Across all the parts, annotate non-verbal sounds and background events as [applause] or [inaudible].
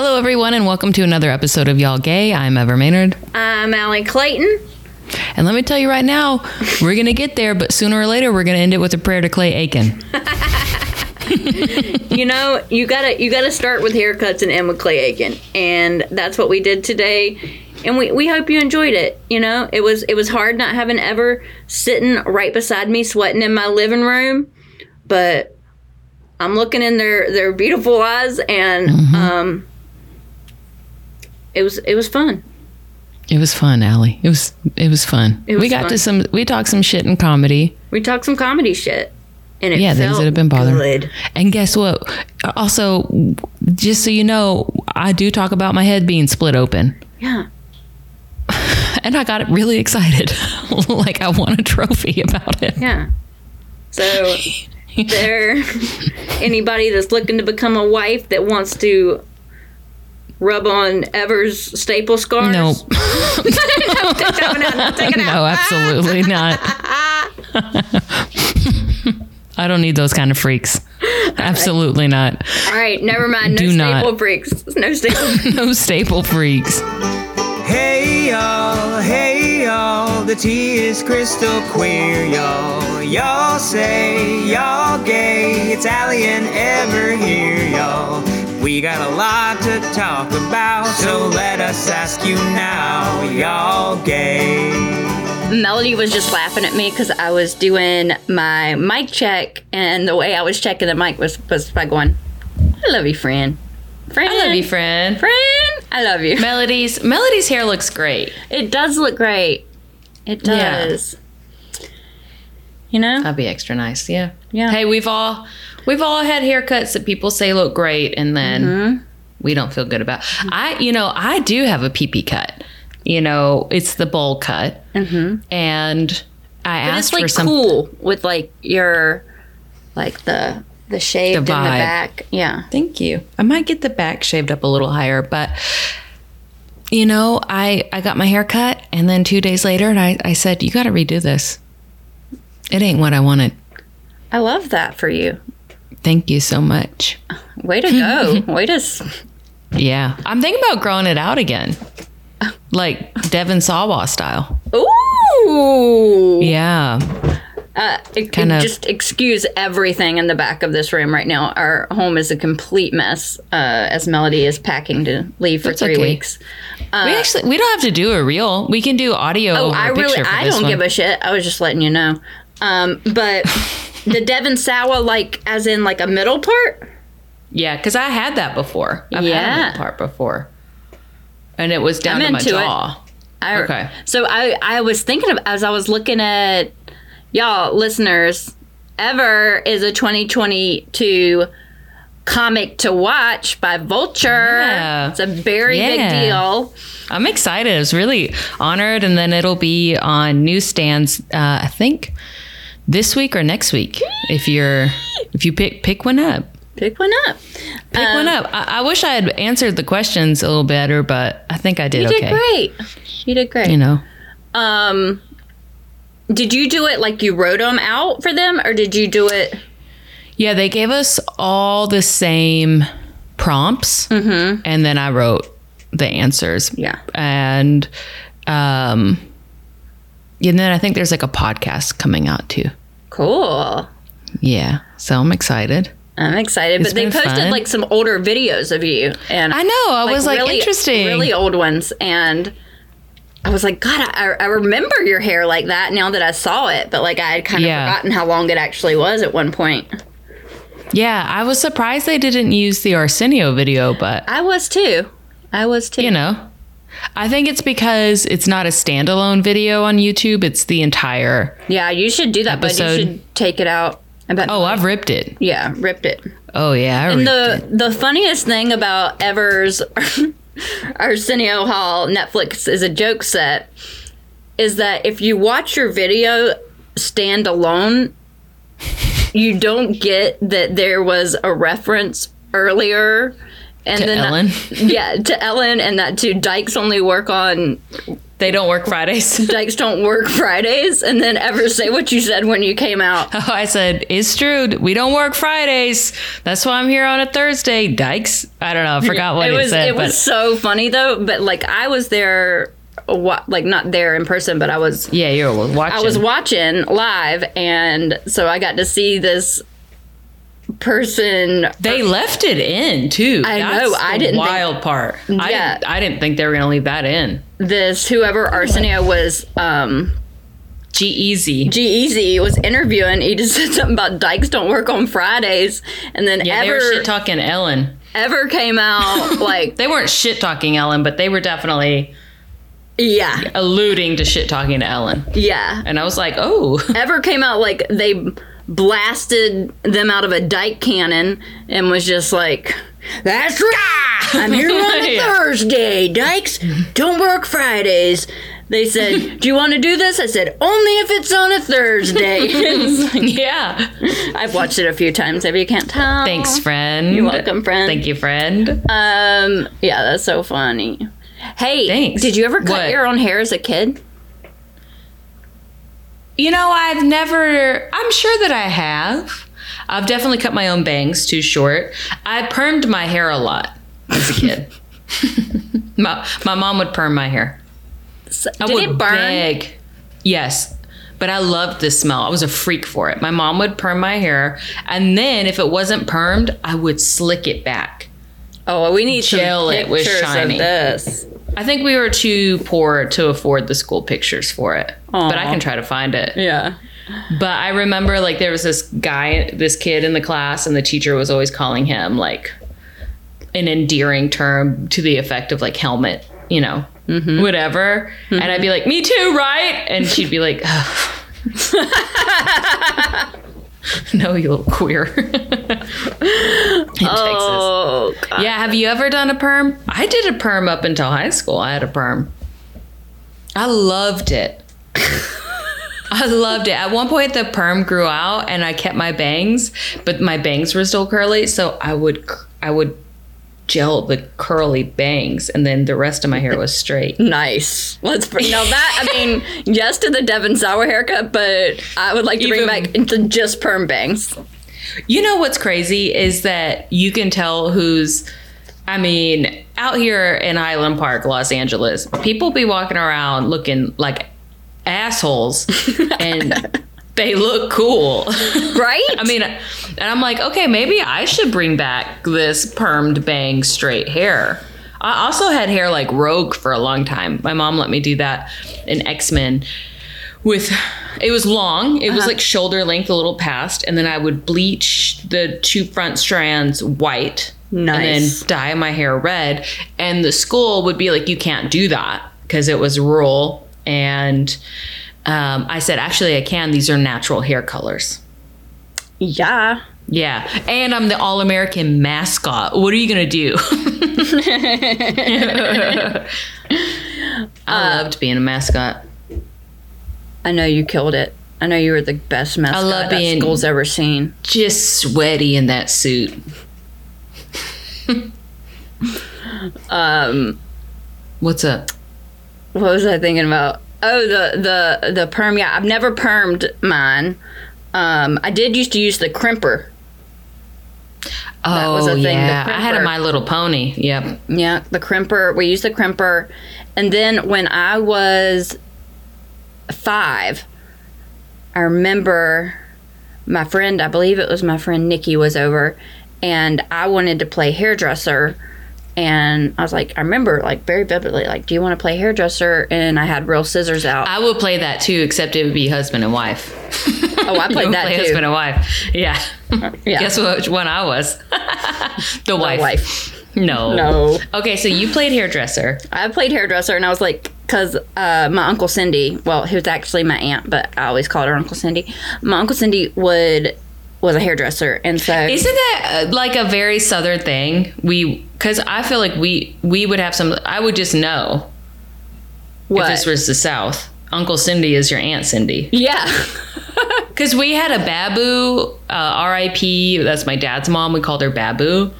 Hello, everyone, and welcome to another episode of Y'all Gay. I'm Ever Mainard. I'm Ali Clayton. And let me tell you right now, we're going to get there, but sooner or later, we're going to end it with a prayer to Clay Aiken. [laughs] you know, you gotta you gotta start with haircuts and end with Clay Aiken, and that's what we did today. And we, we hope you enjoyed it. You know, it was it was hard not having Ever sitting right beside me, sweating in my living room, but I'm looking in their their beautiful eyes, and um, it was it was fun. It was fun, Ali. It was it was fun. It was we got fun. to some we talked some shit in comedy. We talked some comedy shit, and it Yeah, things that have been bothering. good. And guess what? Also, just so you know, I do talk about my head being split open. Yeah. [laughs] And I got really excited. [laughs] like I won a trophy about it. Yeah. So [laughs] there anybody that's looking to become a wife that wants to rub on Ever's staple scars? No. [laughs] Take that one out. Take it [laughs] no, absolutely not. [laughs] I don't need those kind of freaks. Absolutely not. All right, never mind. No Do staple not. freaks. No staple. No staple freaks. Hey y'all, hey y'all, the tea is crystal clear, y'all. Y'all say y'all gay, it's Allie and Ever here, y'all. We got a lot to talk about, so let us ask you now, y'all gay. Melody was just laughing at me because I was doing my mic check, and the way I was checking the mic was, was by going, I love you, friend. Friend. I love you, friend. Friend. I love you. Melody's Melody's hair looks great. It does look great. It Yeah. does. You know? That'd be extra nice. Yeah. Yeah. Hey, we've all we've all had haircuts that people say look great, and then Mm-hmm. we don't feel good about. I, you know, I do have a pee cut. You know, it's the bowl cut, mm-hmm. and I But asked it's like for some. cool with like your like the the shaved The in the back. Yeah. Thank you. I might get the back shaved up a little higher, but you know, I I got my hair cut, and then two days later, and I I said, you got to redo this. It ain't what I wanted. I love that for you. Thank you so much. Way to go. [laughs] Way to s- Yeah. I'm thinking about growing it out again. Like Devon Sawa style. Ooh. Yeah. Uh, it, Kind of- just excuse everything in the back of this room right now. Our home is a complete mess uh, as Melody is packing to leave for three okay. weeks. we actually we don't have to do a reel. We can do audio. Oh, I really, I don't one. give a shit. I was just letting you know. Um, but [laughs] the Devon Sawa, like, as in like a middle part. Yeah, because I had that before. I've had Yeah. that part before, and it was down I'm to my into it. jaw. I, Okay. So I, I was thinking of as I was looking at y'all listeners. Ever is a 2022 comic to watch by Vulture. Yeah. It's a very Yeah. big deal. I'm excited. I was really honored, and then it'll be on newsstands. Uh, I think this week or next week. If you're if you pick pick one up. Pick one up. Pick one up. I, I wish I had answered the questions a little better, but I think I did You okay. did great. You did great. You know, Um, did you do it like you wrote them out for them, or did you do it? yeah, they gave us all the same prompts, and then I wrote the answers. Yeah. and um, and then I think there's like a podcast coming out too. Cool. Yeah, so I'm excited. I'm excited, It's but they posted fun. like some older videos of you, and I know. I was like, really, interesting. really old ones, and I was like, God, I, I remember your hair like that now that I saw it, but like I had kind of Yeah. forgotten how long it actually was at one point. Yeah, I was surprised they didn't use the Arsenio video, but I was too. I was too. you know, I think it's because it's not a standalone video on YouTube. It's the entire. Yeah, you should do that, but Episode. you should take it out. Bet. Oh, I've ripped it. yeah, ripped it. Oh yeah, I And ripped it. the the funniest thing about Ever's [laughs] Arsenio Hall Netflix is a joke set is that if you watch your video stand alone, you don't get that there was a reference earlier and To then Ellen? [laughs] yeah, to Ellen and that to Dykes only work on They don't work Fridays. [laughs] Dykes don't work Fridays, and then ever say what you said when you came out. Oh, [laughs] I said, it's true. We don't work Fridays. That's why I'm here on a Thursday. Dykes. I don't know. I forgot what it it, was said. it was so funny though. But like I was there, wa- like not there in person, but I was yeah, you're watching. I was watching live, and so I got to see this person. They left it in too. I That's know, I the didn't think- Wild part. I Yeah. didn't, I didn't think they were gonna leave that in. This whoever Arsenio was. um G-Eazy. G Easy was interviewing. He just [laughs] said something about dykes don't work on Fridays, and then Yeah, they were ever shit talking Ellen. ever came out [laughs] like They weren't shit talking Ellen, but they were definitely yeah alluding to shit talking to Ellen. yeah And I was like, oh, [laughs] ever came out like they blasted them out of a dyke cannon and was just like, "That's right, I'm here on [laughs] a Yeah. Thursday. Dykes don't work Fridays." They said, "Do you want to do this?" I said, "Only if it's on a Thursday." [laughs] Like- yeah. I've watched it a few times. If you can't tell, Thanks, friend. You're welcome, friend. Thank you, friend. Um, yeah, that's so funny. Hey, Thanks. did you ever cut What? your own hair as a kid? You know, I've never, I'm sure that I have. I've definitely cut my own bangs too short. I permed my hair a lot as a kid. [laughs] my, my mom would perm my hair. So- I would it burn? beg. Yes. But I loved the smell. I was a freak for it. My mom would perm my hair, and then if it wasn't permed, I would slick it back. Oh, well, we need Gel some it was pictures shiny. of this. I think we were too poor to afford the school pictures for it. But I can try to find it. Yeah. But I remember like there was this guy, this kid in the class, and the teacher was always calling him like an endearing term to the effect of like helmet, you know, mm-hmm. whatever. And I'd be mm-hmm. like, me too, right? And she'd be like, [laughs] [laughs] [laughs] no, you little queer. [laughs] in Texas. Oh, God. Yeah, have you ever done a perm? I did a perm up until high school. I had a perm. I loved it. [laughs] I loved it. At one point, the perm grew out, and I kept my bangs, but my bangs were still curly. So I would, I would gel the curly bangs, and then the rest of my hair was straight. [laughs] Nice. Let's bring now that. I mean, [laughs] yes to the Devon Sawa haircut, but I would like to bring back into just perm bangs. You know what's crazy is that you can tell who's. I mean, out here in Highland Park, Los Angeles, people be walking around looking like assholes, [laughs] and they look cool. [laughs] Right? I mean, and I'm like, okay, maybe I should bring back this permed bang straight hair. I also had hair like Rogue for a long time. My mom let me do that in X Men with it was long. It was uh-huh. like shoulder length, a little past, and then I would bleach the two front strands white. And then dye my hair red. And the school would be like, you can't do that because it was rural. And um, I said, actually, I can. These are natural hair colors. yeah. Yeah. And I'm the All American mascot. What are you going to do? [laughs] I loved being a mascot. I know you killed it. I know you were the best mascot I love that being- school's ever seen. Just sweaty in that suit. [laughs] Um, What's up? what was I thinking about? Oh, the the the perm. Yeah, I've never permed mine. Um, I did used to use the crimper. Oh, was a thing, yeah. I had a. My Little Pony. Yep. Yeah, the crimper. We used the crimper, and then when I was five, I remember my friend. I believe it was my friend Nikki was over, and I wanted to play hairdresser. And I was like, I remember like very vividly, like, do you want to play hairdresser? And I had real scissors out. I would play that too, except it would be husband and wife. Oh, I [laughs] played that play too. husband and wife. Yeah. Yeah. Guess which one I was? [laughs] the wife. wife. No. No. Okay, so you played hairdresser. I played hairdresser, and I was like, because uh, my uncle Cindy, well, he was actually my aunt, but I always called her Uncle Cindy. My uncle Cindy would was a hairdresser, and so Isn't that uh, like a very southern thing? We because I feel like we we would have some. I would just know what? if this was the South. Uncle Cindy is your Aunt Cindy. yeah, [laughs] [laughs] Because we had a Babu, uh, R.I.P. That's my dad's mom. We called her Babu.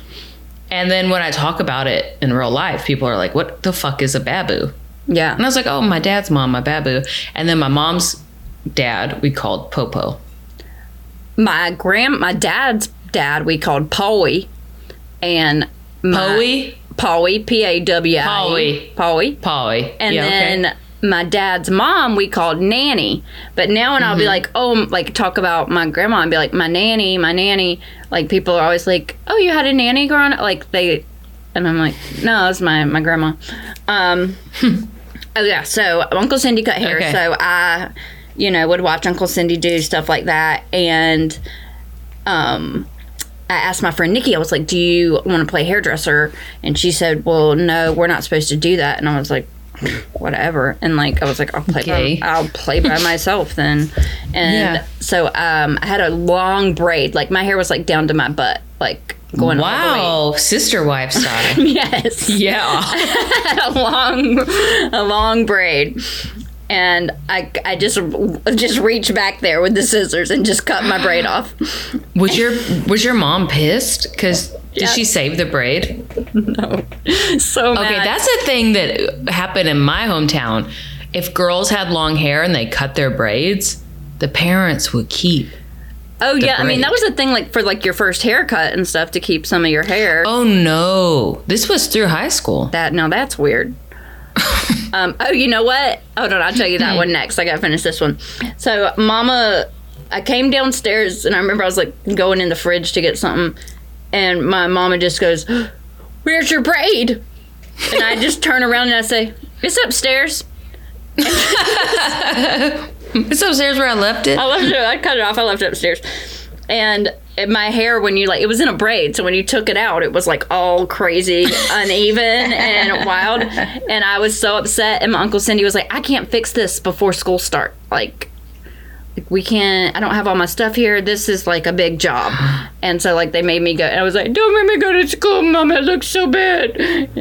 And then when I talk about it in real life, people are like, "What the fuck is a Babu?" Yeah. And I was like, oh, my dad's mom, my babu. And then my mom's dad, we called Popo. My grand, my dad's dad, we called Paulie, and Poey? Paulie, P A W I, Paulie. Paulie, Polly. and Yeah, okay. then my dad's mom we called Nanny. But now when I'll Mm-hmm. be like, oh, like talk about my grandma and be like, my nanny, my nanny. Like people are always like, oh, you had a nanny growing up, like they, and I'm like, no, it's my my grandma. Um, [laughs] oh yeah, so Uncle Cindy cut hair, Okay. so I, you know, would watch Uncle Cindy do stuff like that, and um. I asked my friend Nikki, I was like, Do you want to play hairdresser? And she said, Well, no, we're not supposed to do that. And I was like, Whatever. And like, I was like, I'll play Okay. by, I'll play by [laughs] myself then. And Yeah. so um, I had a long braid. Like, my hair was like down to my butt, like going all the way. Wow, sister wife style. [laughs] Yes. yeah. [laughs] a long, a long braid. And I, I just just reached back there with the scissors and just cut my braid off. Was your was your mom pissed? Because did Yeah. she save the braid? [laughs] No, so Okay, that's a thing that happened in my hometown. If girls had long hair and they cut their braids, the parents would keep. Oh yeah, I mean that was a thing like for like your first haircut and stuff to keep some of your hair. Oh no, this was through high school. That now that's weird. [laughs] um, oh, you know what? Hold on, I'll tell you that one next. I gotta finish this one. So, Mama, I came downstairs and I remember I was like going in the fridge to get something, and my mama just goes, [gasps] "Where's your braid?" And I just turn around and I say, "It's upstairs." [laughs] It's upstairs where I left it. I left it. I cut it off. I left it upstairs, and my hair when you like it was in a braid, so when you took it out, it was like all crazy, [laughs] uneven, and wild. And I was so upset. And my uncle Cindy was like, "I can't fix this before school start. Like, like we can't. I don't have all my stuff here. This is like a big job." And so like they made me go. And I was like, "Don't make me go to school, mom. It looks so bad."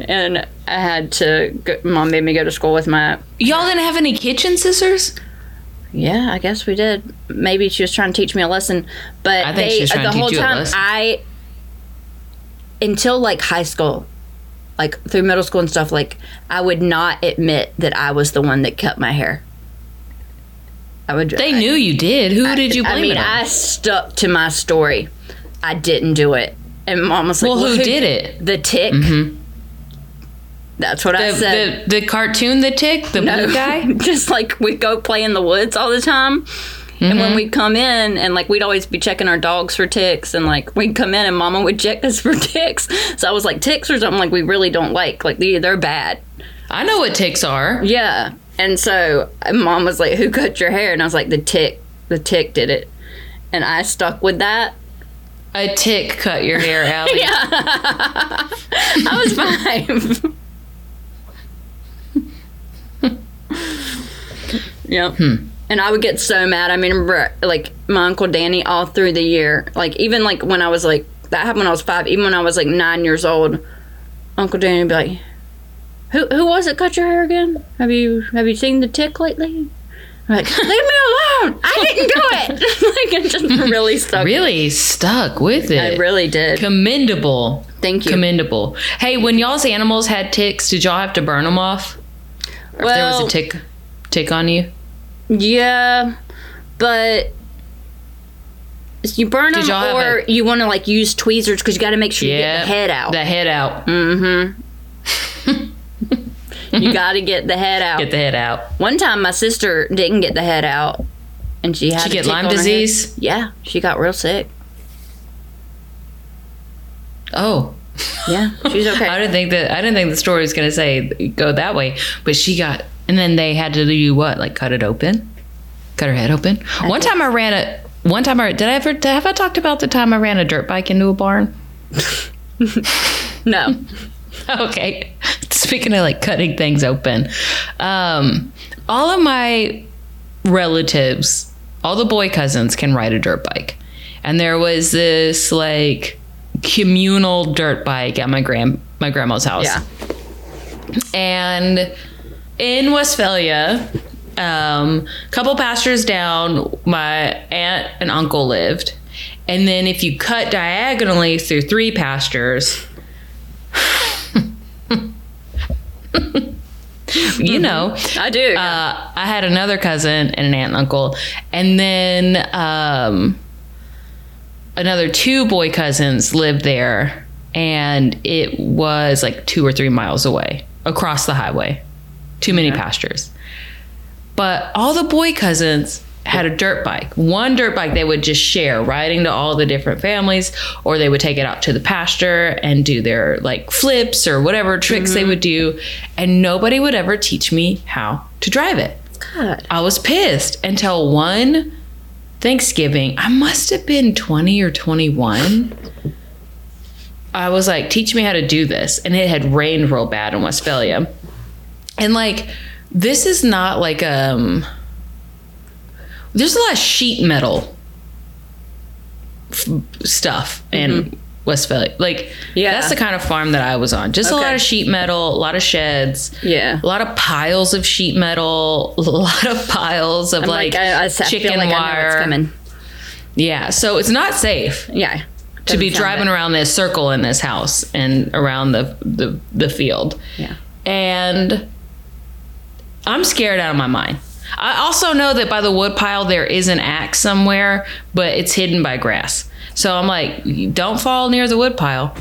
And I had to. Go, mom made me go to school with my Y'all didn't have any kitchen scissors? Yeah, I guess we did. Maybe she was trying to teach me a lesson, but I they, was uh, the whole time. I until like high school, like through middle school and stuff, like I would not admit that I was the one that cut my hair. I would. They knew you did. Who did you blame I mean? I stuck to my story. I didn't do it, and mom was like, well, who did it? The tick. Mm-hmm. That's what I The, said. the the cartoon, the tick, the blue guy. [laughs] just like we'd go play in the woods all the time. And Mm-hmm. when we'd come in and like we'd always be checking our dogs for ticks and like we'd come in and mama would check us [laughs] for ticks. So I was like ticks or something like we really don't like. Like they, they're bad. I know what ticks are. Yeah. And so mom was like, Who cut your hair? And I was like, The tick. The tick did it. And I stuck with that. A tick cut your hair [laughs] out. I was five. Yep. Hmm. And I would get so mad. I mean, remember, like my uncle Danny, all through the year, like even like when I was like that happened when I was five. Even when I was like nine years old, Uncle Danny would be like, "Who who was it cut your hair again? Have you have you seen the tick lately?" I'm like, leave me alone! I didn't do it. [laughs] like it just really [laughs] stuck. Really stuck with it. I really did. Commendable. Thank you. Commendable. Hey, when y'all's animals had ticks, did y'all have to burn them off? Or if there was a tick tick on you? Yeah, but you burn Did them, or a- you want to like use tweezers because you got to make sure you get the head out. The head out. Mm-hmm. [laughs] you got to get the head out. Get the head out. One time, my sister didn't get the head out, and she had She get Lyme on her head. disease? Yeah, she got real sick. Oh. Yeah, she's okay. [laughs] I didn't think that I didn't think the story was gonna say go that way. But she got and then they had to do what? Like cut it open? Cut her head open? one time I ran a one time I did I ever have I talked about the time I ran a dirt bike into a barn? [laughs] no, [laughs] okay. Speaking of like cutting things open, um, all of my relatives, all the boy cousins can ride a dirt bike. And there was this like communal dirt bike at my grand my grandma's house. yeah, And in Westphalia, um, couple pastures down, my aunt and uncle lived. And then if you cut diagonally through three pastures, [laughs] you know. I do. Uh, I had another cousin and an aunt and uncle, and then um, another two boy cousins lived there, and it was like two or three miles away across the highway. Too many pastures. But all the boy cousins had a dirt bike. One dirt bike they would just share, riding to all the different families, or they would take it out to the pasture and do their like flips or whatever tricks they mm-hmm. would do. And nobody would ever teach me how to drive it. God. I was pissed until one Thanksgiving. I must have been 20 or 21. I was like, teach me how to do this. And it had rained real bad in Westphalia. And like, this is not like, um, there's a lot of sheet metal f- stuff in Westphalia. Like, Yeah. that's the kind of farm that I was on. Just a lot of sheet metal, a lot of sheds Yeah. a lot of piles of sheet metal, [laughs] a lot of piles of I'm like, like, I, I, chicken like wire. Yeah, so it's not safe Yeah. to be driving it. around this circle in this house and around the the, the field. Yeah. And I'm scared out of my mind. I also know that by the woodpile there is an axe somewhere, but it's hidden by grass. So I'm like, don't fall near the woodpile.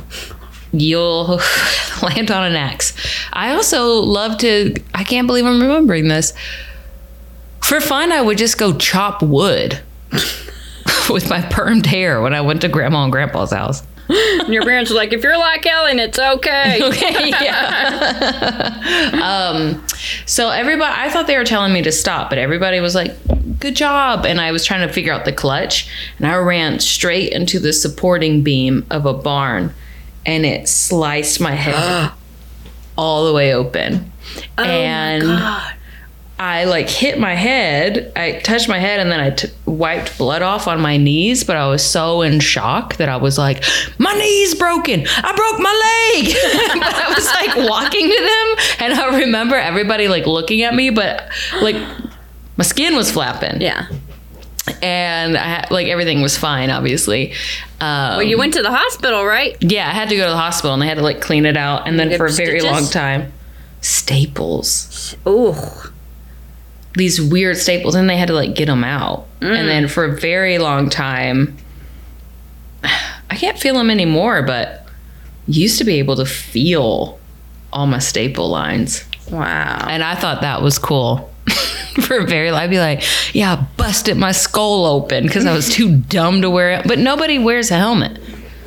You'll [laughs] land on an axe. I also love to, I can't believe I'm remembering this. For fun, I would just go chop wood [laughs] with my permed hair when I went to grandma and grandpa's house. And your parents are like, if you're like Ellen, it's okay. [laughs] Okay, yeah. [laughs] um, so everybody, I thought they were telling me to stop, but everybody was like, "Good job!" And I was trying to figure out the clutch, and I ran straight into the supporting beam of a barn, and it sliced my head [gasps] all the way open. Oh and I like hit my head. I touched my head and then I t- wiped blood off on my knees. But I was so in shock that I was like, "My knee's broken. I broke my leg." but [laughs] I was like walking to them, and I remember everybody like looking at me, but like my skin was flapping, Yeah. and I had, like everything was fine, obviously. Um, Well, you went to the hospital, right? yeah, I had to go to the hospital, and they had to like clean it out, and then for a very stitches? long time, staples Ooh. These weird staples and they had to like get them out. And then mm. for a very long time [sighs] i can't feel them anymore but used to be able to feel all my staple lines. Wow. and i thought that was cool [laughs] for a very long i'd be like yeah I busted my skull open because i was too [laughs] dumb to wear it. But nobody wears a helmet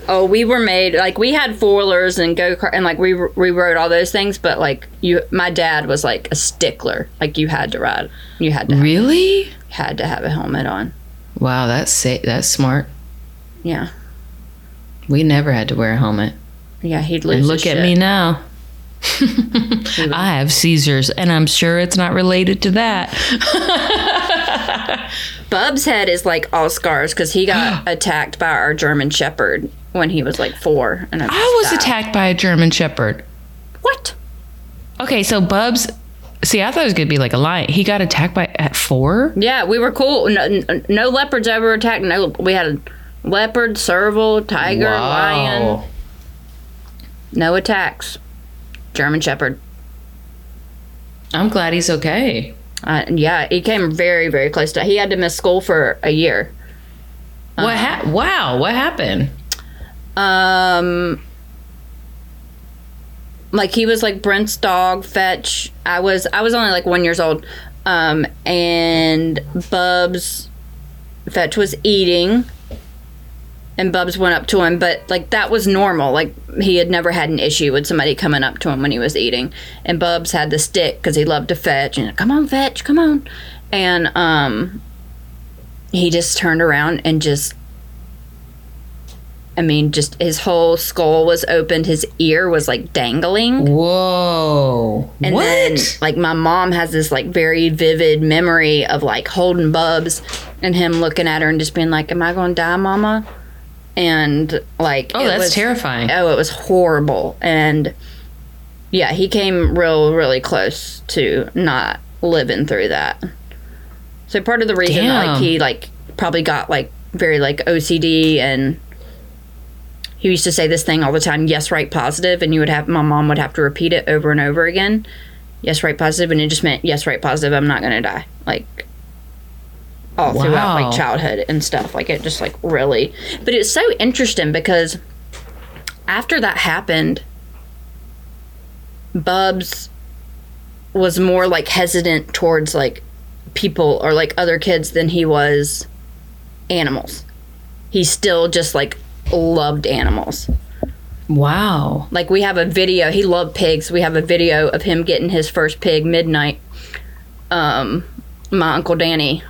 Oh, we were made like we had foilers and go kart and like we we rode all those things, but like you, my dad was like a stickler. Like you had to ride, you had to have, really had to have a helmet on. wow that's sa- that's smart Yeah, we never had to wear a helmet yeah. He'd lose. And look at shit. me now. [laughs] I have Caesars, and I'm sure it's not related to that. [laughs] [laughs] Bub's head is like all scars because he got [gasps] attacked by our German Shepherd when he was like four. And I was died. attacked by a German Shepherd. What? Okay, so Bubs. See, I thought it was gonna be like a lion. He got attacked by at four. Yeah, we were cool. No, no leopards ever attacked. No, we had a leopard, serval, tiger, lion. No attacks. German Shepherd. I'm glad he's okay. Uh, yeah, he came very, very close to. He had to miss school for a year. What? Ha- wow, what happened? Um, like he was like Brent's dog fetch. I was I was only like one years old. Um, and Bubs fetch was eating, and Bubs went up to him, but like that was normal. Like he had never had an issue with somebody coming up to him when he was eating. And Bubs had the stick because he loved to fetch. And come on, fetch, come on. And um, he just turned around and just I mean, just his whole skull was opened. His ear was like dangling. Whoa! And what? then, like, my mom has this like very vivid memory of like holding Bubs and him looking at her and just being like, "Am I going to die, Mama?" And like, oh, it that's was- terrifying. Oh, it was horrible. And yeah, he came real, really close to not living through that. So part of the reason that, like he like probably got like very like OCD and he used to say this thing all the time, yes, right, positive, and you would have my mom would have to repeat it over and over again. yes, right positive, and it just meant yes, right positive. I'm not gonna die. Like all throughout Wow. like childhood and stuff. Like it just like really. But it's so interesting because after that happened, Bubs was more like hesitant towards like people or like other kids than he was animals. He still just like loved animals. Wow. Like we have a video. He loved pigs. We have a video of him getting his first pig midnight. Um, my uncle Danny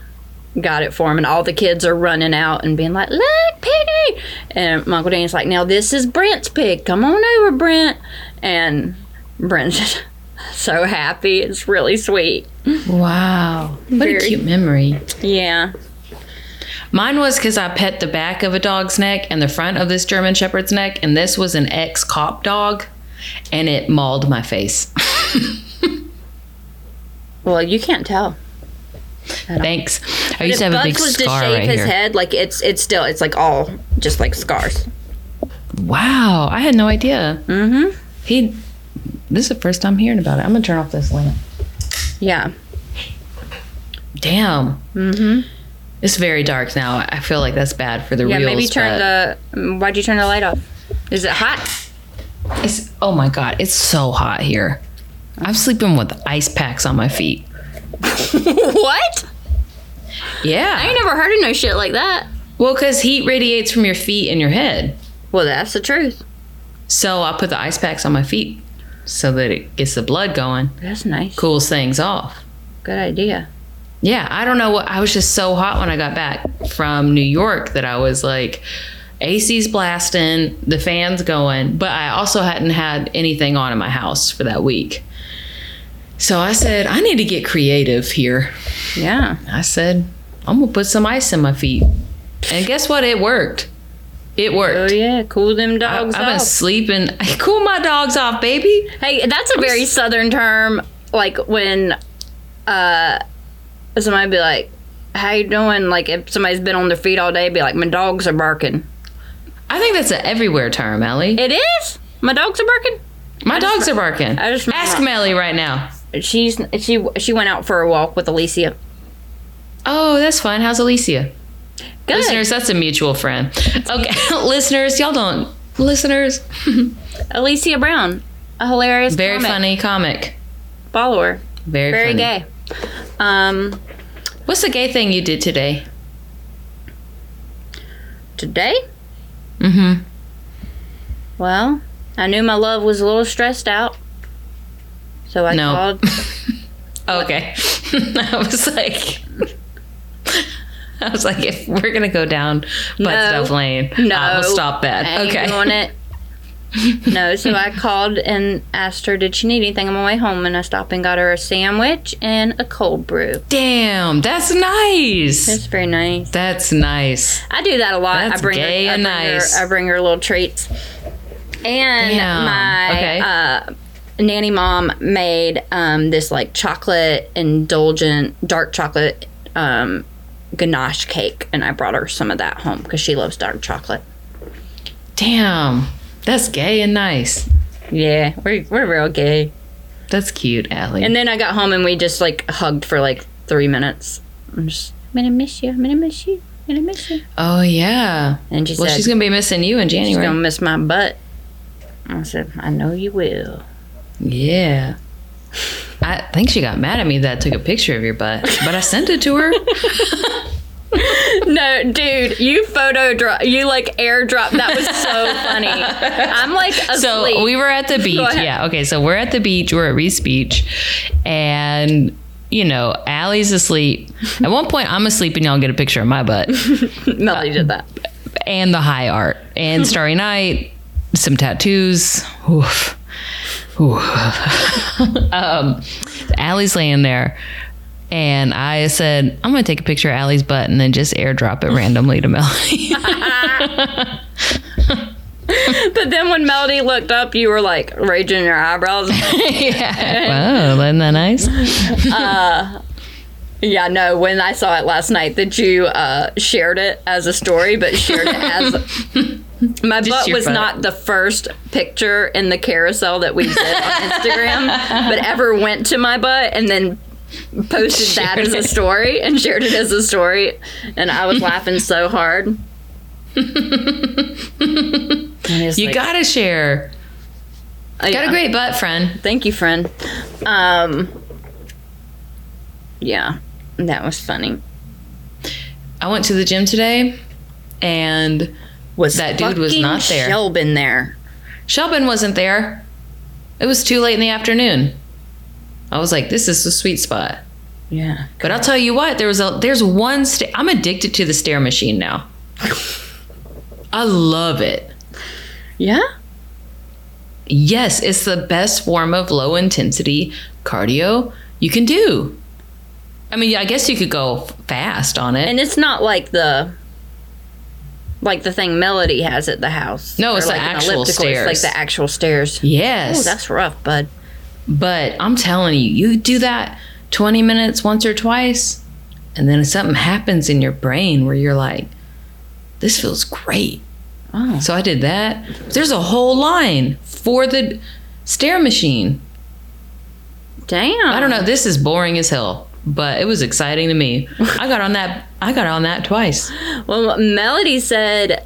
got it for him, and all the kids are running out and being like, "Look, piggy!" And my uncle Danny's like, "Now this is Brent's pig. Come on over, Brent." And Brent's just [laughs] so happy. It's really sweet. Wow. What Very- a cute memory. Yeah. Mine was because I pet the back of a dog's neck and the front of this German Shepherd's neck, and this was an ex cop dog, and it mauled my face. [laughs] Well, you can't tell. Thanks. I used to have a Bugs big was to shave right his here. head, like it's it's still it's like all just like scars. Wow, I had no idea. Mm-hmm. He. This is the first time hearing about it. I'm gonna turn off this lamp. Yeah. Damn, Mm-hmm. it's very dark now. I feel like that's bad for the Yeah, reels. maybe turn the. Why'd you turn the light off? Is it hot? It's oh my god, it's so hot here. I'm sleeping with ice packs on my feet. [laughs] what? Yeah. I ain't never heard of no shit like that. Well, because heat radiates from your feet and your head. Well, that's the truth. So I put the ice packs on my feet so that it gets the blood going, That's nice. cools things off. Good idea. Yeah, I don't know what I was just so hot when I got back from New York that I was like AC's blasting, the fans going, but I also hadn't had anything on in my house for that week. So I said, I need to get creative here. Yeah. I said, I'm gonna put some ice in my feet. And guess what? It worked. It worked. Oh yeah, cool them I, dogs I've been sleeping. I cool my dogs off, baby. Hey, that's a very southern term. Like when uh somebody be like, "How you doing?" Like if somebody's been on their feet all day, be like, "My dogs are barking." I think that's an everywhere term, Ellie. It is. My dogs are barking. My dogs are barking. I just- Ask Melly right now. She's she she went out for a walk with Alicia. Oh, that's fun. How's Alicia? Good. Listeners, that's a mutual friend. Okay, [laughs] listeners, y'all don't. Listeners, [laughs] Alicia Brown, a hilarious, very comic funny comic. follower, Very, very funny. gay. Um, What's the gay thing you did today? today, Mm-hmm. well, I knew my love was a little stressed out, so I No. called. [laughs] Okay. [laughs] I was like, I was like, if we're gonna go down butt No. stuff lane, No, I will stop that. I okay. doing it. [laughs] no, so I called and asked her, did she need anything on my way home? And I stopped and got her a sandwich and a cold brew. Damn, that's nice. That's very nice. That's nice. I do that a lot. That's I bring gay her, I bring nice. Her, I bring her little treats. And Damn. my Okay. uh, nanny mom made um, this like chocolate indulgent dark chocolate um, ganache cake, and I brought her some of that home because she loves dark chocolate. Damn, that's gay and nice. Yeah, we're we're real gay. That's cute, Ali. And then I got home and we just like hugged for like three minutes. I'm just, I'm gonna miss you. I'm gonna miss you. I'm gonna miss you. oh yeah. And she Well, said, she's gonna be missing you in January. she's gonna miss my butt. I said, I know you will. Yeah. I think she got mad at me that I took a picture of your butt, but I sent it to her. [laughs] No, dude, you photo drop, you like airdrop. That was so funny. I'm like asleep. So we were at the beach. Yeah. Okay. So we're at the beach. We're at Riis Beach, and you know, Ali's asleep. At one point, I'm asleep, and y'all get a picture of my butt [laughs] Melody did that. and the high art and Starry Night, some tattoos. Oof. [laughs] Um, Ali's laying there. And I said, I'm going to take a picture of Ali's butt and then just airdrop it randomly to Melody. [laughs] But then when Melody looked up, you were like raging your eyebrows. [laughs] yeah. Wow, isn't that nice? Yeah, no, when I saw it last night, that you uh, shared it as a story, but shared it as. [laughs] My butt was butt. not the first picture in the carousel that we did on [laughs] Instagram, but ever went to my butt and then posted [laughs] that Shared as a it. story and shared it as a story. And I was laughing so hard. You gotta share. Got a great butt, friend. Thank you, friend. Um, yeah, that was funny. I went to the gym today, and Was That dude was not there. Shelbin there? Shelbin wasn't there. It was too late in the afternoon. I was like, "This is the sweet spot." Yeah. But I'll tell you what, there was a there's one sta- I'm addicted to the stair machine now. [laughs] I love it. Yeah. Yes, it's the best form of low intensity cardio you can do. I mean, I guess you could go fast on it. And it's not like the like the thing Melody has at the house. No, it's Or the actual stairs. It's like the actual stairs. yes. Oh, that's rough, bud. But I'm telling you, you do that 20 minutes once or twice, and then something happens in your brain where you're like, this feels great. Oh. So I did that. There's a whole line for the stair machine. Damn. I don't know. This is boring as hell, but it was exciting to me. I got on that. I got on that twice. Well, Melody said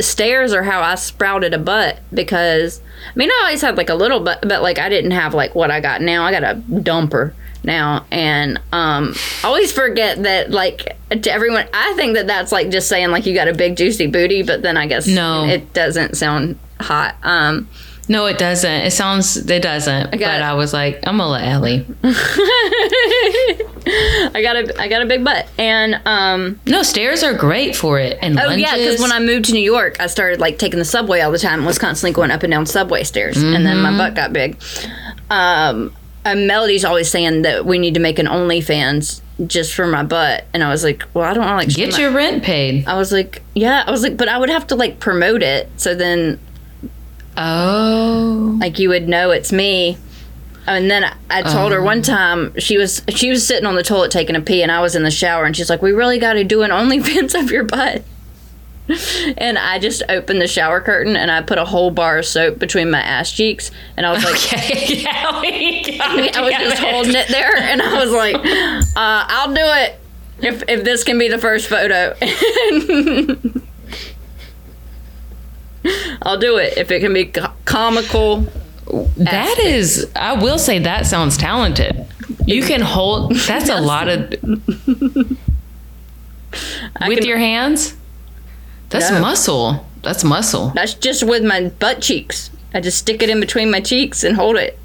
stairs are how I sprouted a butt because I mean I always had like a little butt, but like I didn't have like what I got now. I got a dumper now, and um, I always forget that like to everyone. I think that that's like just saying like you got a big juicy booty, but then I guess No. it doesn't sound hot. Um, No, it doesn't. It sounds. It doesn't. got but it. I was like, I'm gonna let Ellie. [laughs] I got a I got a big butt, and um, No, stairs are great for it. And Oh lunges. yeah, because when I moved to New York, I started like taking the subway all the time. and Was constantly going up and down subway stairs, and then my butt got big. Um, and Melody's always saying that we need to make an OnlyFans just for my butt, and I was like, well, I don't want to like get my- your rent paid. I was like, yeah, I was like, but I would have to like promote it, so then Oh. like you would know it's me. And then I- told her one time she was she was sitting on the toilet taking a pee, and I was in the shower, and she's like, "We really got to do an OnlyFans of your butt." [laughs] And I just opened the shower curtain and I put a whole bar of soap between my ass cheeks, and I was like, Okay, [laughs] Ellie. [laughs] I was just holding it there, and I was like, uh, "I'll do it if if this can be the first photo." [laughs] I'll do it if it can be co- comical. That is, I will say that sounds talented. You can hold. That's a lot of. [laughs] With can- your hands. That's No. muscle. That's muscle. That's just with my butt cheeks. I just stick it in between my cheeks and hold it.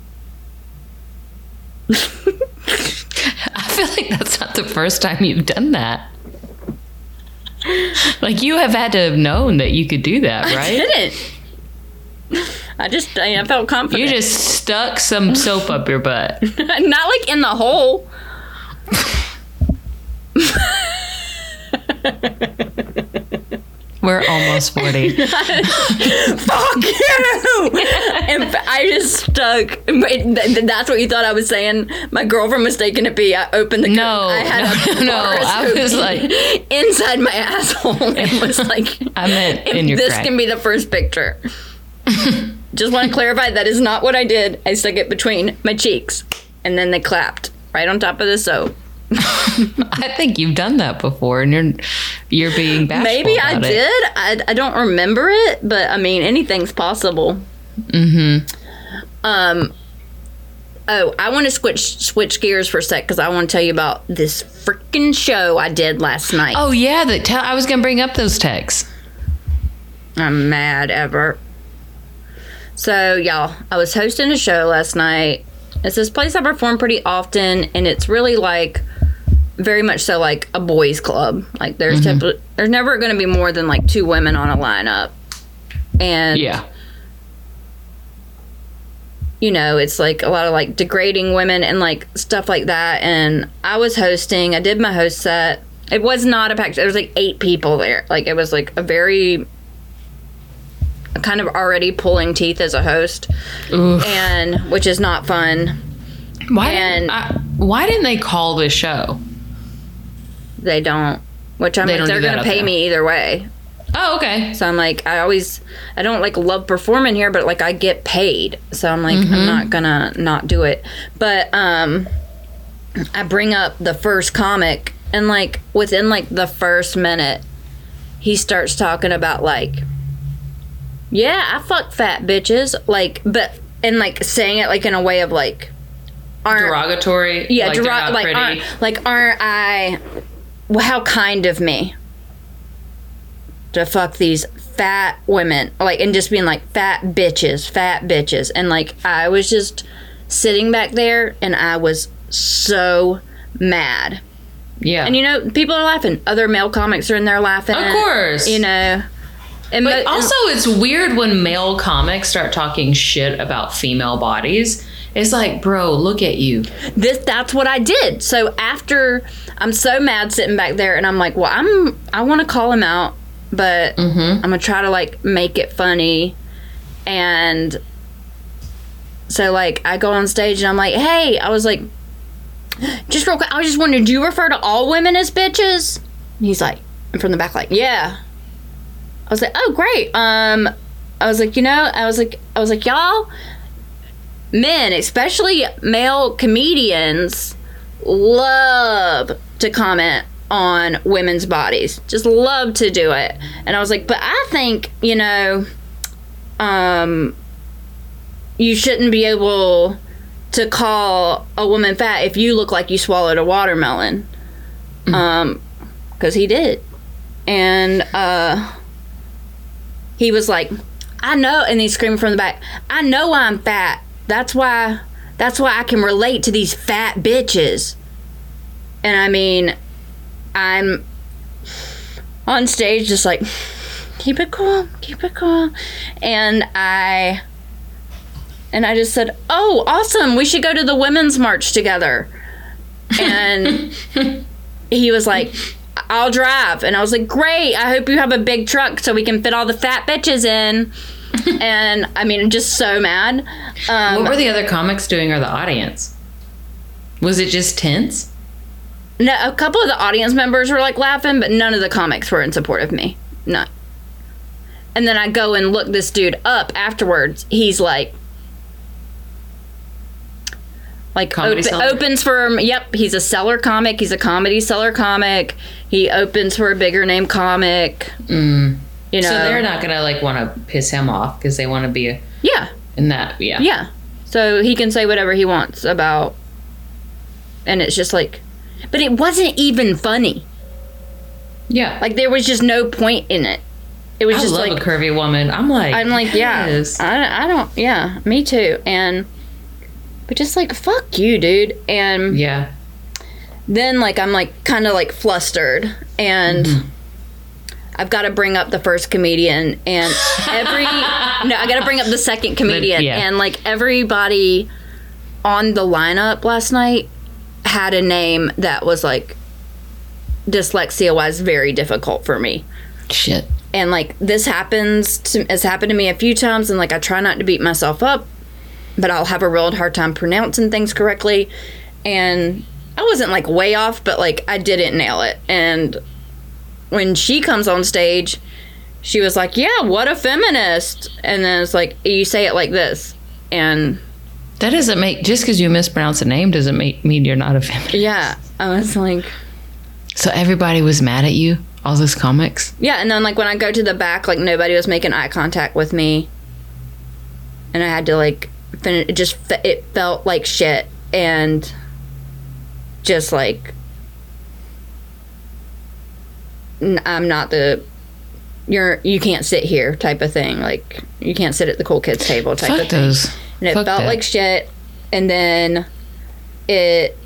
[laughs] I feel like that's not the first time you've done that. [laughs] Like you have had to have known that you could do that, right? I didn't. I just I, I felt confident. You just stuck some soap up your butt. [laughs] not like in the hole. [laughs] We're almost 40. [laughs] Fuck you! and I just stuck. Wait, th- th- That's what you thought I was saying. My girlfriend was taking a pee. I opened the. No, I had [laughs] no, a no, I was like- [laughs] inside my asshole and was like, I meant in your this crack. can be the first picture. Just want to clarify that is not what I did. I stuck it between my cheeks, and then they clapped right on top of the soap. I think you've done that before, and you're you're being bashful Maybe I it. did. I, I don't remember it, but I mean anything's possible. Mm-hmm. Um. Oh, I want to switch switch gears for a sec because I want to tell you about this freaking show I did last night. Oh yeah, the tell I was gonna bring up those texts. I'm mad ever. So, y'all, I was hosting a show last night. It's this place I perform pretty often, and it's really like very much so like a boys' club. Like there's mm-hmm. typ- there's never going to be more than like two women on a lineup, and Yeah. you know, it's like a lot of like degrading women and like stuff like that. And I was hosting, I did my host set. It was not a packed, there was like eight people there. Like it was like a very kind of already pulling teeth as a host, Oof. and which is not fun. Why And- I, why didn't they call this show? They don't. Which I'm they like, they're gonna pay there. me either way. Oh, okay. So I'm like, I always, I don't like love performing here, but like I get paid. So I'm like, Mm-hmm. I'm not gonna not do it. But um, I bring up the first comic, and like within like the first minute, he starts talking about like, yeah, I fuck fat bitches, like, but and like saying it like in a way of like, aren't Derogatory. yeah, like, they're derog- not like aren't, like aren't I? Well, how kind of me to fuck these fat women, like, and just being like fat bitches, fat bitches, and like I was just sitting back there, and I was so mad. yeah. And you know, people are laughing. Other male comics are in there laughing. of course. you know. And But mo- also, it's weird when male comics start talking shit about female bodies. It's like, bro, look at you. this that's what I did. So after I'm so mad sitting back there and I'm like, well, I'm I want to call him out, but I'm gonna try to like make it funny, and so like I go on stage and I'm like, hey, I was like, just real quick, I was just wondering, do you refer to all women as bitches? And he's like, and from the back, like, yeah. I was like, oh great. Um, I was like, you know, I was like, I was like, y'all men, especially male comedians, love to comment on women's bodies. Just love to do it. And I was like, but I think, you know, um, you shouldn't be able to call a woman fat if you look like you swallowed a watermelon. Um, because he did. And, uh, he was like, I know, and he's screaming from the back, I know I'm fat. That's why, that's why I can relate to these fat bitches. And I mean, I'm on stage just like, keep it cool, keep it cool. And I, and I just said, oh, awesome, we should go to the women's march together. And [laughs] he was like, I'll drive. And I was like, great. I hope you have a big truck so we can fit all the fat bitches in. [laughs] and I mean, just so mad. Um, What were the other comics doing or the audience? Was it just tense? no, a couple of the audience members were like laughing, but none of the comics were in support of me. None. And then I go and look this dude up afterwards. He's like, like Comedy opens for yep he's a Cellar comic he's a Comedy Cellar comic he opens for a bigger name comic you know So they're not gonna like want to piss him off because they want to be yeah in that. Yeah. Yeah. So he can say whatever he wants about and it's just like but it wasn't even funny. Yeah. Like there was just no point in it. It was I just like a curvy woman. I'm like, I'm like, yeah. yes. I, I don't yeah, me too. And but just like fuck you, dude. And yeah. then like I'm like kind of like flustered and mm-hmm. I've got to bring up the first comedian and every [laughs] no I got to bring up the second comedian yeah. and like everybody on the lineup last night had a name that was like dyslexia wise very difficult for me Shit. and like this happens to has happened to me a few times and like I try not to beat myself up but I'll have a real hard time pronouncing things correctly and I wasn't like way off but like I didn't nail it and when she comes on stage she was like yeah what a feminist and then it's like you say it like this and That doesn't make just because you mispronounce a name doesn't make mean you're not a feminist. yeah I was like So everybody was mad at you. All those comics. Yeah, and then like when I go to the back, like nobody was making eye contact with me, and I had to like finish. It just it felt like shit, and just like I'm not the you're you can't sit here type of thing. Like you can't sit at the cool kids table type Fuck of thing those. and it Fuck felt that. like shit and then it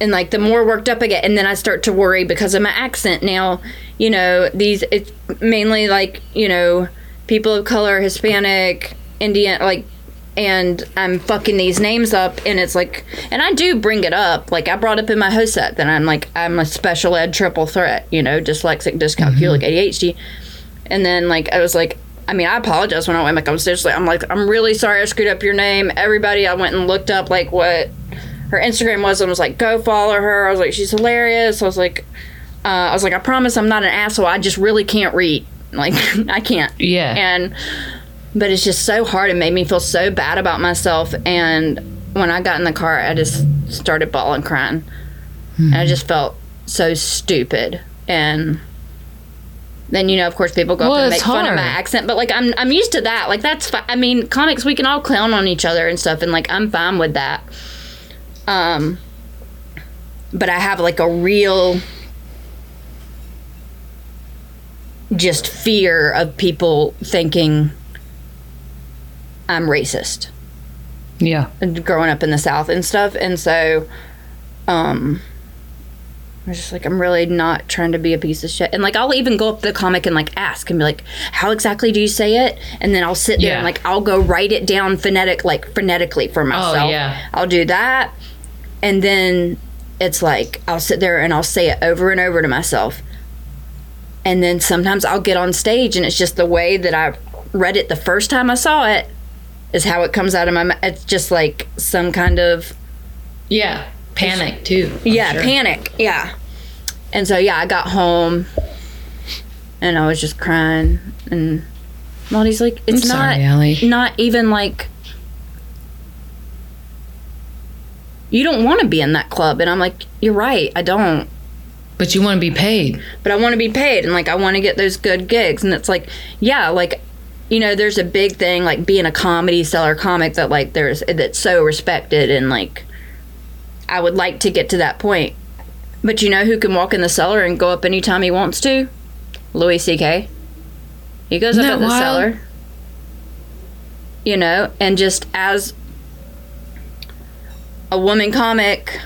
and like the more worked up i get and then i start to worry because of my accent now you know these it's mainly like you know people of color hispanic indian like and i'm fucking these names up and it's like and i do bring it up like i brought up in my host set that i'm like i'm a special ed triple threat you know dyslexic dyscalculic adhd and then like I was like, I mean, I apologize when I went back on stage. Like, I'm like, I'm really sorry I screwed up your name. Everybody, I went and looked up like what her Instagram was and was like, go follow her. I was like, she's hilarious. I was like, uh, I was like, I promise I'm not an asshole. I just really can't read. Like, [laughs] I can't. Yeah. And, but it's just so hard. It made me feel so bad about myself. And when I got in the car, I just started bawling, crying. And I just felt so stupid. And then, you know, of course, people go Well, up and make fun of my accent. But, like, I'm, I'm used to that. Like, that's fi- I mean, comics, we can all clown on each other and stuff. And, like, I'm fine with that. Um, but I have, like, a real just fear of people thinking I'm racist Yeah. growing up in the South and stuff. And so, um, I was just like, I'm really not trying to be a piece of shit. And like, I'll even go up the comic and like ask and be like, how exactly do you say it? And then I'll sit there Yeah. and like, I'll go write it down phonetic, like phonetically for myself. Oh, yeah. I'll do that. And then it's like, I'll sit there and I'll say it over and over to myself. And then sometimes I'll get on stage and it's just the way that I read it the first time I saw it is how it comes out of my mouth. It's just like some kind of Yeah. Panic too. I'm yeah sure. panic. Yeah. And so yeah, I got home and I was just crying and Molly's like, it's I'm not sorry, Ali. not even like you don't want to be in that club and I'm like, you're right, I don't. But you want to be paid. but I want to be paid and like I want to get those good gigs. And it's like, yeah, like, you know, there's a big thing like being a Comedy Cellar comic that like there's that's so respected and like I would like to get to that point. But you know who can walk in the cellar and go up anytime he wants to? Louis C.K. He goes up in the wild? cellar. You know, and just as a woman comic,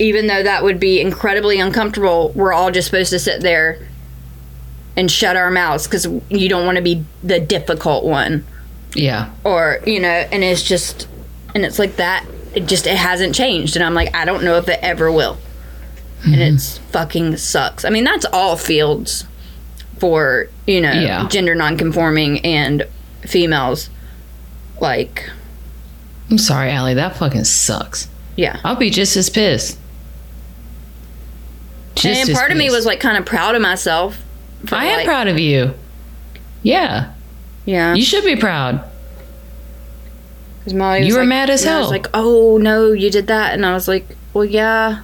even though that would be incredibly uncomfortable, we're all just supposed to sit there and shut our mouths because you don't want to be the difficult one. Yeah. Or, you know, and it's just, and it's like that, it just, it hasn't changed. And I'm like, I don't know if it ever will. And mm-hmm. it's fucking sucks. I mean, that's all fields for, you know, Yeah. gender nonconforming and females. Like, I'm sorry, Ali. That fucking sucks. yeah. I'll be just as pissed. Just and part of me was like kind of proud of myself. I am like- proud of you. Yeah. Yeah. You should be proud. 'Cause Molly You was were like- mad as and I was hell. like, oh no, you did that, and I was like, well, yeah,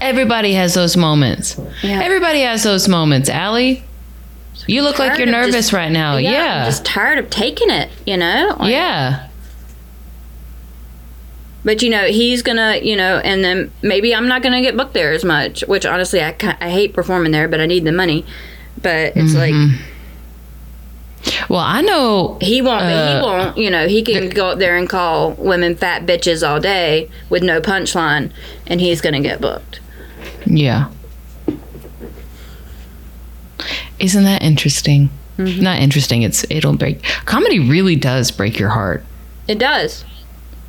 Everybody has those moments. yeah. Everybody has those moments, Ali. You look like you're nervous just- right now. yeah, Yeah. I'm just tired of taking it, you know. Like, yeah. But you know, he's gonna, you know, and then maybe I'm not gonna get booked there as much. Which honestly, I I hate performing there, but I need the money. But it's like Well, I know. he won't. Uh, he won't. You know, he can go up there and call women fat bitches all day with no punchline, and he's gonna get booked. Yeah. Isn't that interesting? Mm-hmm. Not interesting. It's it'll break. Comedy really does break your heart. It does,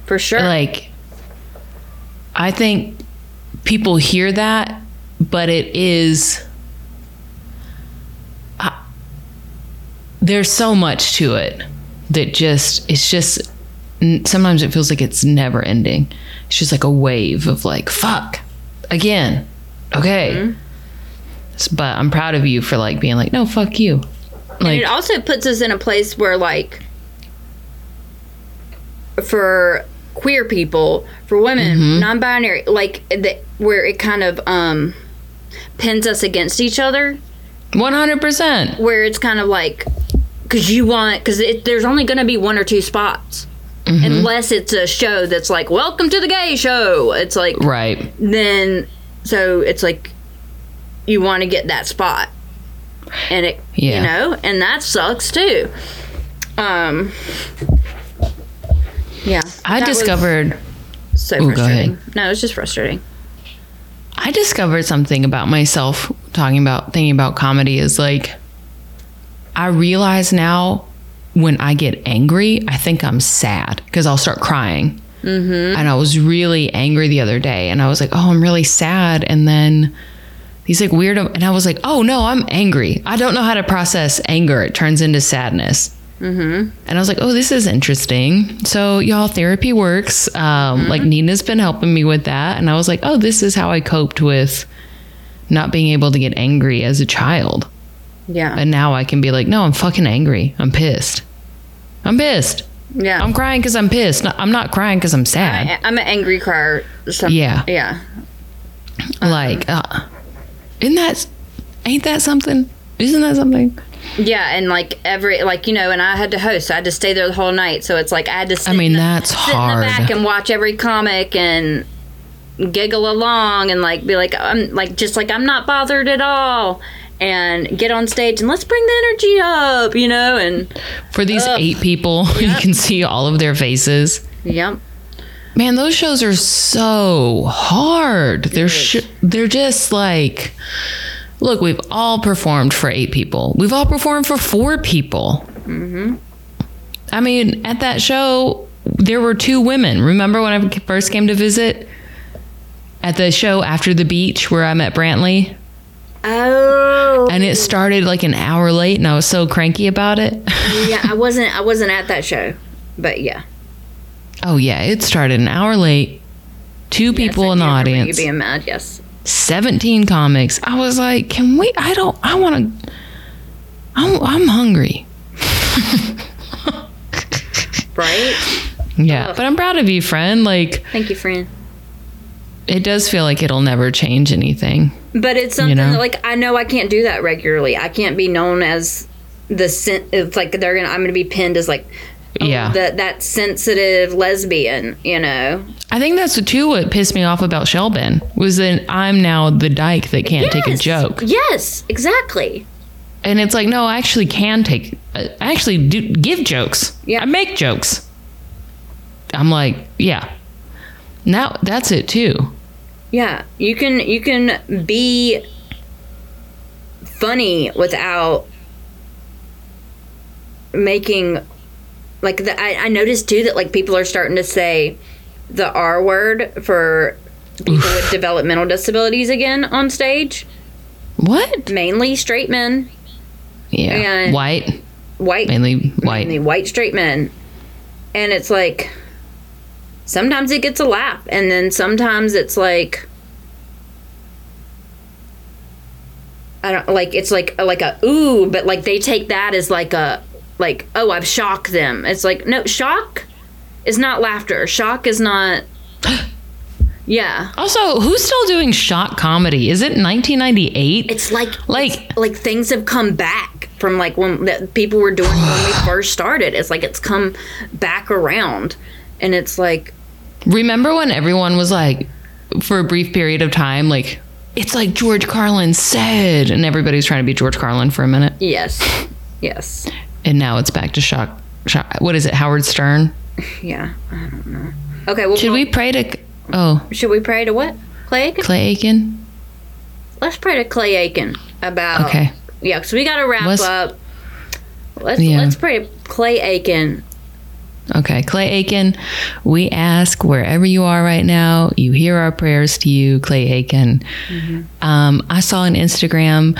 for sure. Like, I think people hear that, but it is. There's so much to it that just it's just sometimes it feels like it's never ending. It's just like a wave of like fuck again. Okay. Mm-hmm. S- But I'm proud of you for like being like no fuck you. And it also puts us in a place where like for queer people for women Mm-hmm. non-binary like the, where it kind of um pins us against each other 100%. where it's kind of like because you want because there's only going to be one or two spots Mm-hmm. unless it's a show that's like welcome to the gay show it's like Right. then so it's like you want to get that spot and it Yeah. you know and that sucks too um yeah I discovered so Ooh, frustrating no was just frustrating I discovered something about myself talking about thinking about comedy is like I realize now when I get angry, I think I'm sad because I'll start crying. Mm-hmm. And I was really angry the other day and I was like, oh, I'm really sad. And then these like weird, and I was like, oh no, I'm angry. I don't know how to process anger. It turns into sadness. Mm-hmm. And I was like, oh, this is interesting. So, y'all, therapy works. Um, Like, Nina's been helping me with that. And I was like, oh, this is how I coped with not being able to get angry as a child. Yeah. And now I can be like, no, I'm fucking angry. I'm pissed. I'm pissed. yeah. I'm crying because I'm pissed. No, I'm not crying because I'm sad. I, I'm an angry crier. Some, Yeah. Yeah. like, uh, isn't that, ain't that something? Isn't that something? Yeah, and like every like you know, and I had to host, so I had to stay there the whole night. So it's like I had to. Sit I mean, in the, that's hard. back and watch every comic and giggle along and like be like I'm like just like I'm not bothered at all. And get on stage and let's bring the energy up, you know, and For these Ugh. eight people, [laughs] you can see all of their faces. yep. Man, those shows are so hard. They're sh- they're just like, look, we've all performed for eight people. We've all performed for four people. Mm-hmm. I mean, at that show, there were two women. Remember when I first came to visit at the show after the beach where I met Brantley, Oh, and it started like an hour late, and I was so cranky about it. [laughs] yeah. I wasn't. I wasn't at that show, but yeah. oh yeah, it started an hour late. Two people Yes, I in the can't You being mad? Yes. 17 comics. I was like, can we? I don't, I want to, I'm, I'm hungry. Right. Yeah. Ugh. But I'm proud of you, friend. Like, Thank you, friend. it does feel like it'll never change anything. But it's something know? that, like I know I can't do that regularly. I can't be known as the it's like they're gonna I'm gonna be pinned as like Oh, yeah. that that sensitive lesbian. You know. I think that's too what pissed me off about Shelbin was that I'm now the dyke that can't take a joke. Yes, exactly. And it's like, no, I actually can take, I actually do give jokes. Yeah. I make jokes. I'm like, yeah. Now that's it too. Yeah, you can you can be funny without making like the, I, I noticed too that like people are starting to say the R word for people with [laughs] developmental disabilities again on stage. What? Mainly straight men, Yeah. And- White. white Mainly white. mainly white straight men. And it's like sometimes it gets a laugh and then sometimes it's like I don't like it's like like a ooh, but like they take that as like a like oh I've shocked them. It's like no shock is not laughter. Shock is not. [gasps] Yeah, Also, who's still doing shock comedy? Is it 1998? it's like Like- like things have come back from like when that people were doing when we [sighs] first started. It's like it's come back around, and it's like Remember when everyone was like, for a brief period of time, like, it's like George Carlin said, and everybody was trying to be George Carlin for a minute, yes, [laughs] yes, and now it's back to shock. shock what is it, Howard Stern? yeah. I don't know. Okay, well, Should we pray to? Oh, should we pray to what Clay Aiken? Clay Aiken. Let's pray to Clay Aiken about Okay. Yeah, because we got to wrap Let's- up. Let's Yeah. let's pray to Clay Aiken. Okay, Clay Aiken, we ask wherever you are right now, you hear our prayers to you, Clay Aiken. Um, I saw an Instagram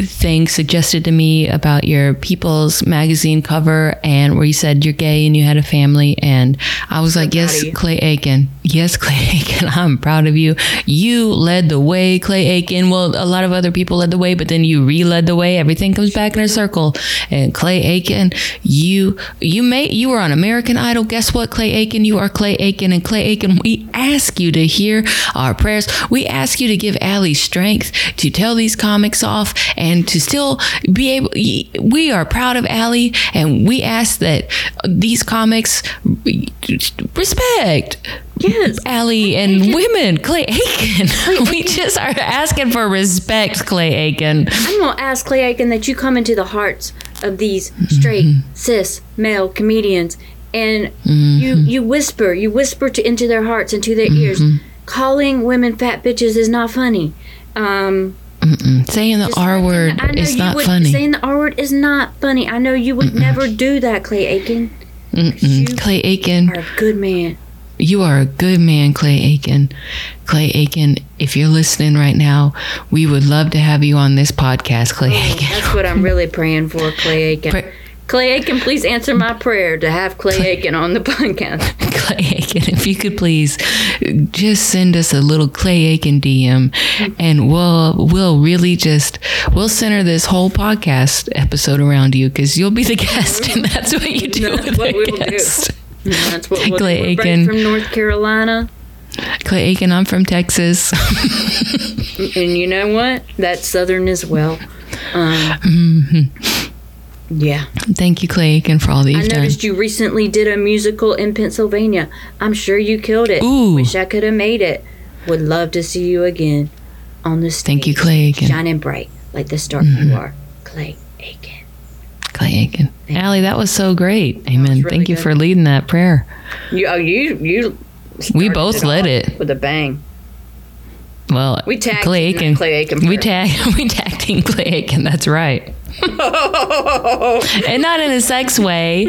thing suggested to me about your People's magazine cover and where you said you're gay and you had a family. And I was like, yes. Clay Aiken. Yes, Clay Aiken. [laughs] I'm proud of you. You led the way, Clay Aiken. Well, a lot of other people led the way, but then you re-led the way. Everything comes back in a circle. And Clay Aiken, you you made you were on American Idol. Guess what, Clay Aiken? You are Clay Aiken. And Clay Aiken, we ask you to hear our prayers. We ask you to give Ali strength to tell these comics off and to still be able. We are proud of Ali, and we ask that these comics respect. Yes. Ali and women, Clay Aiken. [laughs] we just are asking for respect, Clay Aiken. I'm gonna ask Clay Aiken that you come into the hearts of these straight mm-hmm. cis male comedians and you mm-hmm. you whisper you whisper to into their hearts into their ears mm-hmm. calling women fat bitches is not funny um Saying the just R word is not would- funny. saying the R word is not funny. I know you would never do that Clay Aiken. Clay Aiken, are a good man. You are a good man, Clay Aiken. Clay Aiken, if you're listening right now, we would love to have you on this podcast, Clay oh, Aiken. that's what I'm really praying for Clay [laughs] Aiken. Pray- Clay Aiken, please answer my prayer to have Clay Aiken on the [laughs] podcast. [laughs] Clay Aiken, if you could please just send us a little Clay Aiken DM, and we'll we'll really just we'll center this whole podcast episode around you because you'll be the [laughs] guest, and that's what you do That's with what we will do. guest. That's what we'll Clay do. Aiken. from North Carolina. Clay Aiken, I'm from Texas. And you know what? That's Southern as well. Um, Mm-hmm. Yeah. Thank you, Clay Aiken, for all that I you've done. noticed you recently did a musical in Pennsylvania. I'm sure you killed it. Ooh. Wish I could have made it. Would love to see you again on the stage. Thank you, Clay Aiken. Shining bright like the star Mm-hmm. you are. Clay Aiken. Clay Aiken. Ali, that was so great. Amen. really Thank you good. for leading that prayer. You, oh, you, you. We both led it. with a bang. Well, We tagged Clay Aiken. Clay Aiken We tag [laughs] we tag team Clay Aiken. That's right. [laughs] and not in a sex way.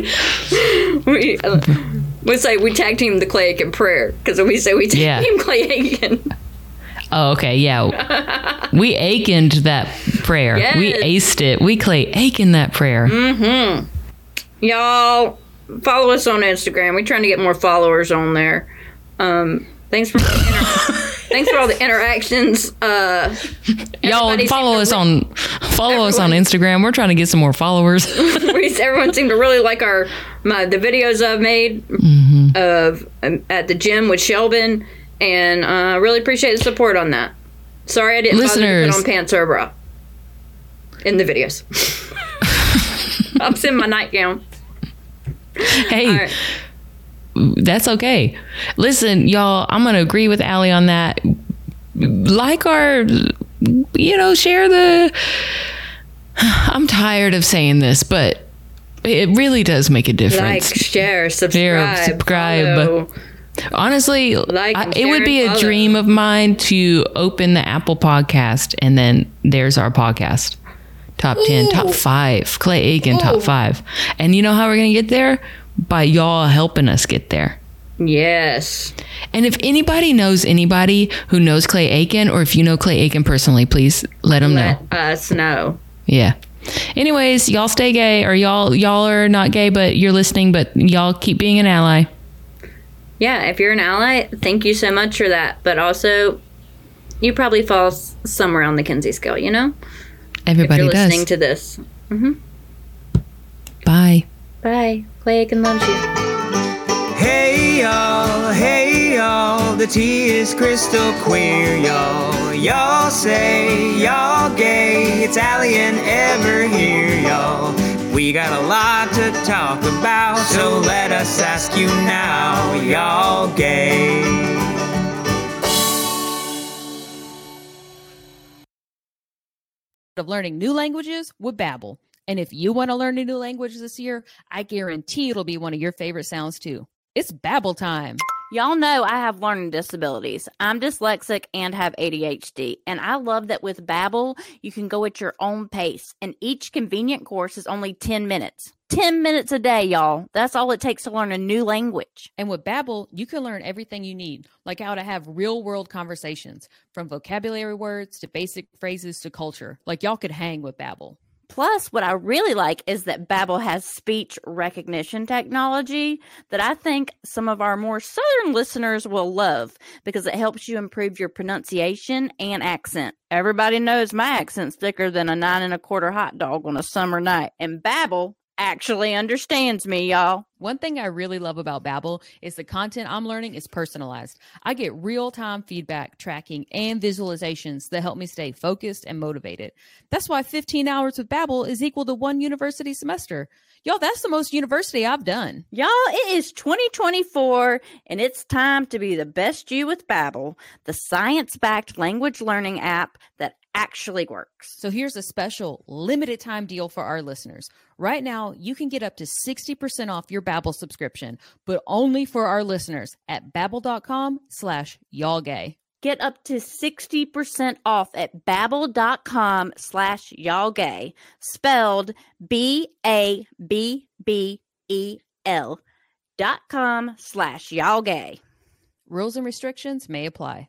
we, uh, we say we tag team the Clay Aiken prayer because we say we tag Yeah. team Clay Aiken. Oh, okay, yeah. [laughs] We Aikened that prayer. We Yes. aced it. We Clay Aiken that prayer. Y'all follow us on Instagram. We're trying to get more followers on there. Um, thanks for [laughs] thanks for all the interactions. Uh, [laughs] Y'all follow us on follow us on Instagram. We're trying to get some more followers. [laughs] we- everyone seemed to really like our my the videos I've made of um, at the gym with Shelvin, and uh, really appreciate the support on that. Sorry I didn't bother to Listeners. put on pants or a bra in the videos. [laughs] I'm in my nightgown. hey. That's okay. Listen, y'all, I'm gonna agree with Ali on that. Like our, you know, share the. [sighs] I'm tired of saying this, but it really does make a difference. Like, share, subscribe, subscribe. follow. Honestly, Like I- it would be a follow. dream of mine to open the Apple podcast and then there's our podcast. Top 10, top 5. Clay Aiken, top 5. And you know how we're going to get there? By y'all helping us get there. Yes. And if anybody knows anybody who knows Clay Aiken, or if you know Clay Aiken personally, please let them know. Let us know. Yeah. Anyways, y'all stay gay, or y'all y'all are not gay, but you're listening, but y'all keep being an ally. Yeah, if you're an ally, thank you so much for that. But also, you probably fall somewhere on the Kinsey scale, you know? If Everybody you're listening does. to this. Mm-hmm. Bye. Bye. Clay Aiken loves you. Hey y'all, hey y'all, the tea is crystal clear, y'all. Y'all say y'all gay, it's Ali Ever here, y'all. We got a lot to talk about, so let us ask you now, y'all gay. of learning new languages with Babbel. And if you want to learn a new language this year, I guarantee it'll be one of your favorite sounds too. It's Babbel time. Y'all know I have learning disabilities. I'm dyslexic and have ADHD, and I love that with Babbel, you can go at your own pace, and each convenient course is only 10 minutes. 10 minutes a day, y'all. That's all it takes to learn a new language. And with Babbel, you can learn everything you need, like how to have real-world conversations, from vocabulary words to basic phrases to culture. Like y'all could hang with Babbel. Plus, what I really like is that Babbel has speech recognition technology that I think some of our more southern listeners will love because it helps you improve your pronunciation and accent. Everybody knows my accent's thicker than a nine and a quarter hot dog on a summer night, and Babbel actually understands me, y'all. One thing I really love about Babbel is the content I'm learning is personalized. I get real-time feedback, tracking, and visualizations that help me stay focused and motivated. That's why 15 hours with Babbel is equal to one university semester. Y'all, that's the most university I've done. Y'all, it is 2024 and it's time to be the best you with Babbel, the science-backed language learning app that actually works. So here's a special limited time deal for our listeners. Right now, you can get up to 60% off your Babbel subscription, but only for our listeners at babbel.com slash y'all gay. Get up to 60% off at babbel.com slash y'all gay, spelled B-A-B-B-E-L dot com slash y'all gay. Rules and restrictions may apply.